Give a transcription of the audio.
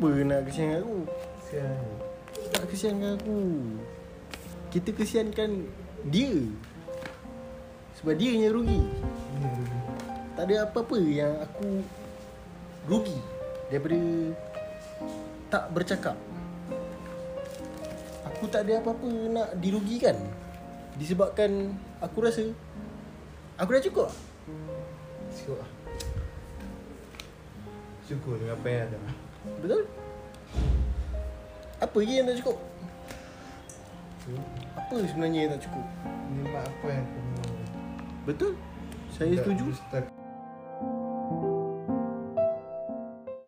Apa nak kesian aku? Sial Tak kesiankan aku. Kita kesiankan dia. Sebab dia yang rugi. Rugi. Tak ada apa-apa yang aku Rugi Daripada Tak bercakap. Aku tak ada apa-apa nak dirugikan. Disebabkan Aku rasa Aku dah cukup. Cukup lah. Syukur dengan apa yang ada Betul? Apa lagi yang tak cukup? Apa sebenarnya yang tak cukup? Nikmat apa yang aku mahu Betul? Saya Tak setuju bersetak-